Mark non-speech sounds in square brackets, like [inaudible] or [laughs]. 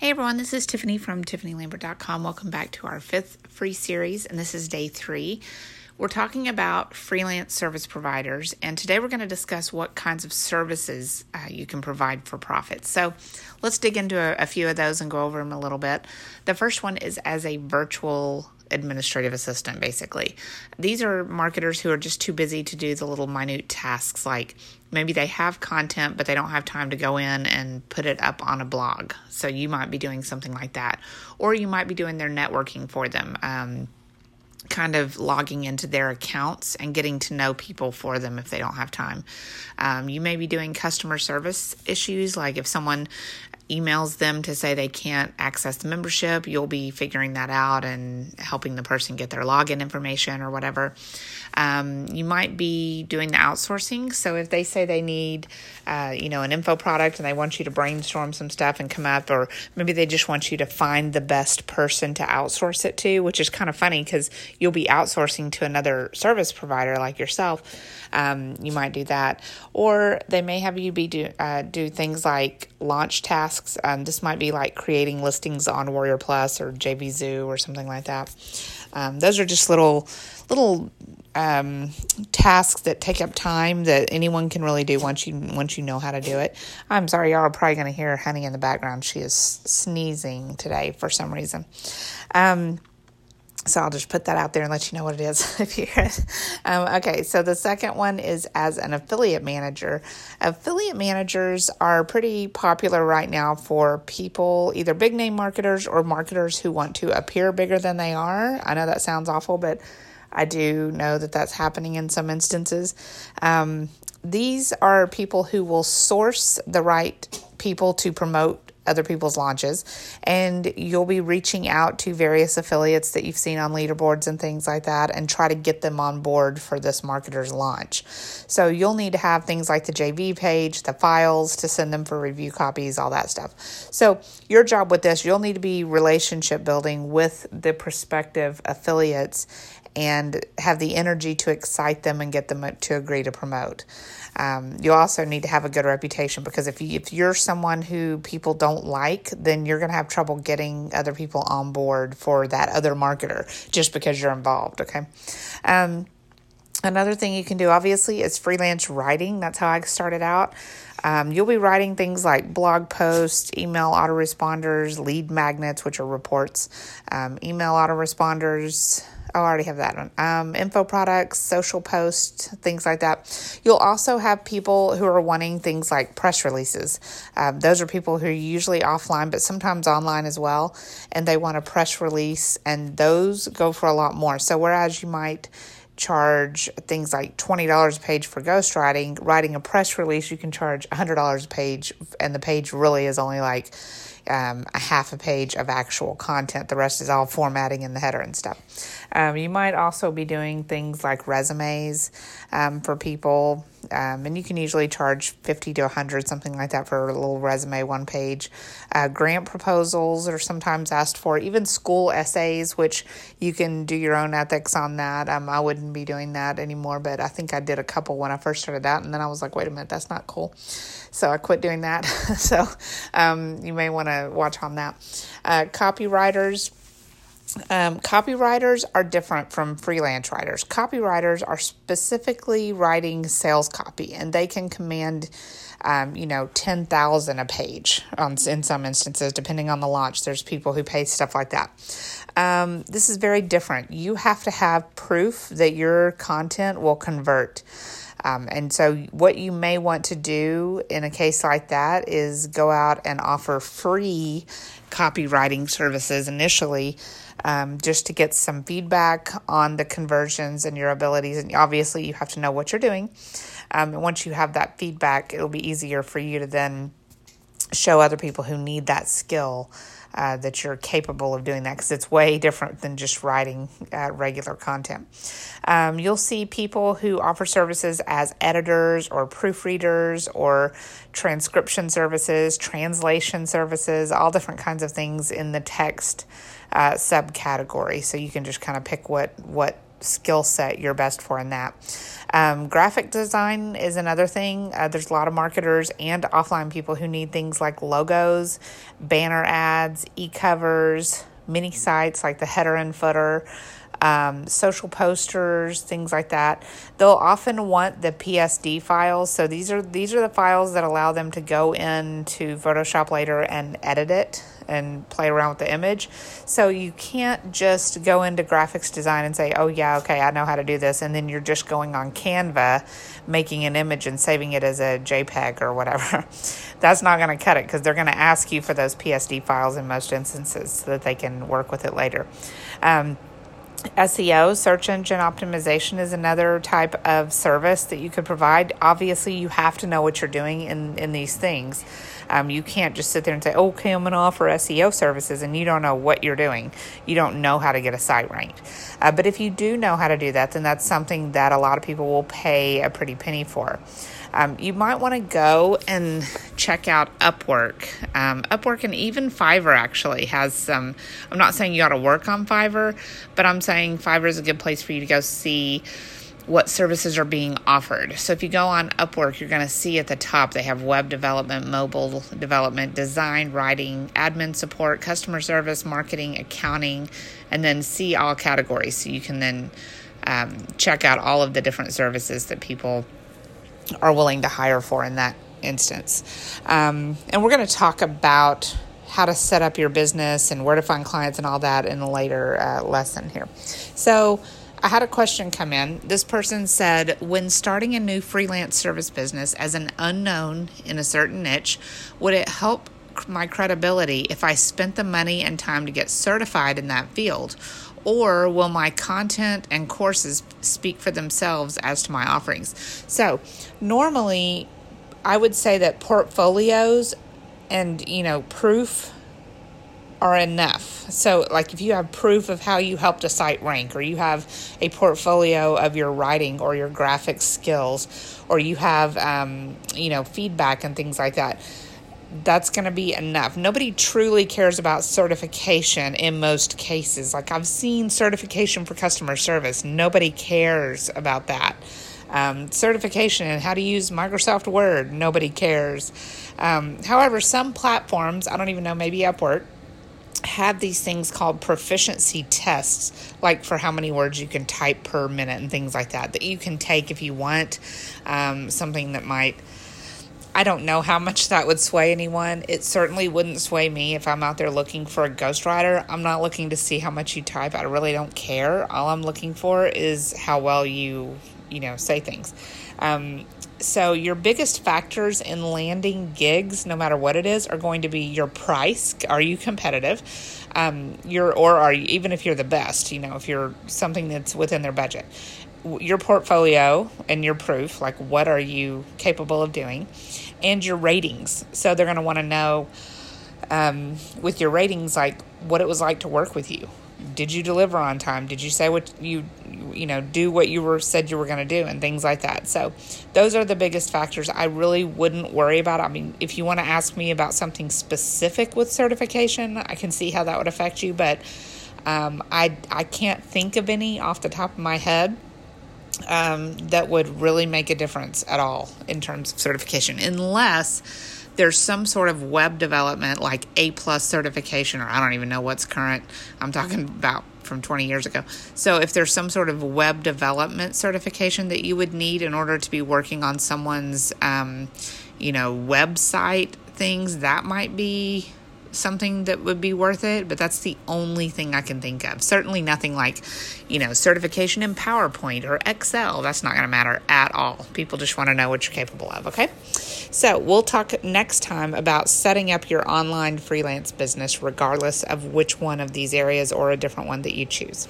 Hey everyone, this is Tiffany from TiffanyLambert.com. Welcome back to our fifth free series, and this is day three. We're talking about freelance service providers, and today we're going to discuss what kinds of services uh, you can provide for profit. So let's dig into a, a few of those and go over them a little bit. The first one is as a virtual administrative assistant, basically. These are marketers who are just too busy to do the little minute tasks like maybe they have content, but they don't have time to go in and put it up on a blog. So you might be doing something like that. Or you might be doing their networking for them. Um, kind of logging into their accounts and getting to know people for them if they don't have time. Um, you may be doing customer service issues, like if someone emails them to say they can't access the membership, you'll be figuring that out and helping the person get their login information or whatever. Um, you might be doing the outsourcing. So if they say they need, uh, you know, an info product and they want you to brainstorm some stuff and come up, or maybe they just want you to find the best person to outsource it to, which is kind of funny because you'll be outsourcing to another service provider like yourself. Um, you might do that, or they may have you be do uh, do things like launch tasks. Um, this might be like creating listings on Warrior Plus or JVZoo or something like that. Um, those are just little little um, tasks that take up time that anyone can really do once you once you know how to do it. I'm sorry, y'all are probably going to hear Honey in the background. She is sneezing today for some reason. Um, so I'll just put that out there and let you know what it is [laughs] if you. Um, okay, so the second one is as an affiliate manager. Affiliate managers are pretty popular right now for people, either big name marketers or marketers who want to appear bigger than they are. I know that sounds awful, but I do know that that's happening in some instances. Um, these are people who will source the right people to promote other people's launches and you'll be reaching out to various affiliates that you've seen on leaderboards and things like that and try to get them on board for this marketer's launch. So you'll need to have things like the JV page, the files to send them for review copies, all that stuff. So your job with this, you'll need to be relationship building with the prospective affiliates and have the energy to excite them and get them to agree to promote. Um, you also need to have a good reputation because if you, if you're someone who people don't like, then you're going to have trouble getting other people on board for that other marketer just because you're involved. Okay. Um, another thing you can do obviously is freelance writing. That's how I started out. Um, you'll be writing things like blog posts, email autoresponders, lead magnets, which are reports, um, email autoresponders, Oh, I already have that one. Um, info products, social posts, things like that. You'll also have people who are wanting things like press releases. Um, those are people who are usually offline, but sometimes online as well, and they want a press release, and those go for a lot more. So, whereas you might charge things like $20 a page for ghostwriting, writing a press release, you can charge $100 a page, and the page really is only like um, a half a page of actual content. The rest is all formatting in the header and stuff. Um, you might also be doing things like resumes um, for people, um, and you can usually charge 50 to 100, something like that, for a little resume, one page. Uh, grant proposals are sometimes asked for, even school essays, which you can do your own ethics on that. Um, I wouldn't be doing that anymore, but I think I did a couple when I first started out, and then I was like, wait a minute, that's not cool. So I quit doing that. [laughs] so um, you may want to watch on that. Uh, copywriters. Um, copywriters are different from freelance writers. Copywriters are specifically writing sales copy, and they can command, um, you know, ten thousand a page. On in some instances, depending on the launch, there's people who pay stuff like that. Um, this is very different. You have to have proof that your content will convert. Um, and so, what you may want to do in a case like that is go out and offer free copywriting services initially. Um, just to get some feedback on the conversions and your abilities. And obviously, you have to know what you're doing. Um, and once you have that feedback, it'll be easier for you to then show other people who need that skill uh, that you're capable of doing that because it's way different than just writing uh, regular content. Um, you'll see people who offer services as editors or proofreaders or transcription services, translation services, all different kinds of things in the text uh, subcategory. So you can just kind of pick what what skill set you're best for in that. Um, graphic design is another thing. Uh, there's a lot of marketers and offline people who need things like logos, banner ads, e covers, mini sites like the header and footer um, social posters, things like that. They'll often want the PSD files. So these are these are the files that allow them to go into Photoshop later and edit it and play around with the image. So you can't just go into graphics design and say, "Oh yeah, okay, I know how to do this," and then you're just going on Canva, making an image and saving it as a JPEG or whatever. [laughs] That's not going to cut it because they're going to ask you for those PSD files in most instances so that they can work with it later. Um, SEO, search engine optimization, is another type of service that you could provide. Obviously, you have to know what you're doing in, in these things. Um, you can't just sit there and say, okay, I'm going to offer SEO services, and you don't know what you're doing. You don't know how to get a site ranked. Uh, but if you do know how to do that, then that's something that a lot of people will pay a pretty penny for um, you might want to go and check out Upwork. Um, Upwork and even Fiverr actually has some. I'm not saying you ought to work on Fiverr, but I'm saying Fiverr is a good place for you to go see what services are being offered. So if you go on Upwork, you're going to see at the top they have web development, mobile development, design, writing, admin support, customer service, marketing, accounting, and then see all categories. So you can then um, check out all of the different services that people are willing to hire for in that instance. Um, and we're going to talk about how to set up your business and where to find clients and all that in a later uh, lesson here. So, I had a question come in. This person said, when starting a new freelance service business as an unknown in a certain niche, would it help my credibility if I spent the money and time to get certified in that field? or will my content and courses speak for themselves as to my offerings? So, normally, I would say that portfolios and, you know, proof are enough. So, like if you have proof of how you helped a site rank, or you have a portfolio of your writing or your graphic skills, or you have, um, you know, feedback and things like that that's going to be enough. Nobody truly cares about certification in most cases. Like I've seen certification for customer service, nobody cares about that. Um, certification and how to use Microsoft Word, nobody cares. Um, however, some platforms, I don't even know, maybe Upwork, have these things called proficiency tests, like for how many words you can type per minute and things like that, that you can take if you want. Um, something that might I don't know how much that would sway anyone. It certainly wouldn't sway me if I'm out there looking for a ghostwriter. I'm not looking to see how much you type. I really don't care. All I'm looking for is how well you, you know, say things. Um, so your biggest factors in landing gigs, no matter what it is, are going to be your price. Are you competitive? Um, you're, or are you, even if you're the best, you know, if you're something that's within their budget your portfolio and your proof, like what are you capable of doing, and your ratings. So they're going to want to know um, with your ratings, like what it was like to work with you. Did you deliver on time? Did you say what you you know do what you were said you were going to do and things like that. So those are the biggest factors. I really wouldn't worry about. I mean, if you want to ask me about something specific with certification, I can see how that would affect you, but um, I I can't think of any off the top of my head um, that would really make a difference at all in terms of certification, unless there's some sort of web development like A plus certification, or I don't even know what's current. I'm talking about from 20 years ago. So if there's some sort of web development certification that you would need in order to be working on someone's, um, you know, website things, that might be something that would be worth it, but that's the only thing I can think of. Certainly nothing like, you know, certification in PowerPoint or Excel. That's not going to matter at all. People just want to know what you're capable of, okay? So, we'll talk next time about setting up your online freelance business, regardless of which one of these areas or a different one that you choose.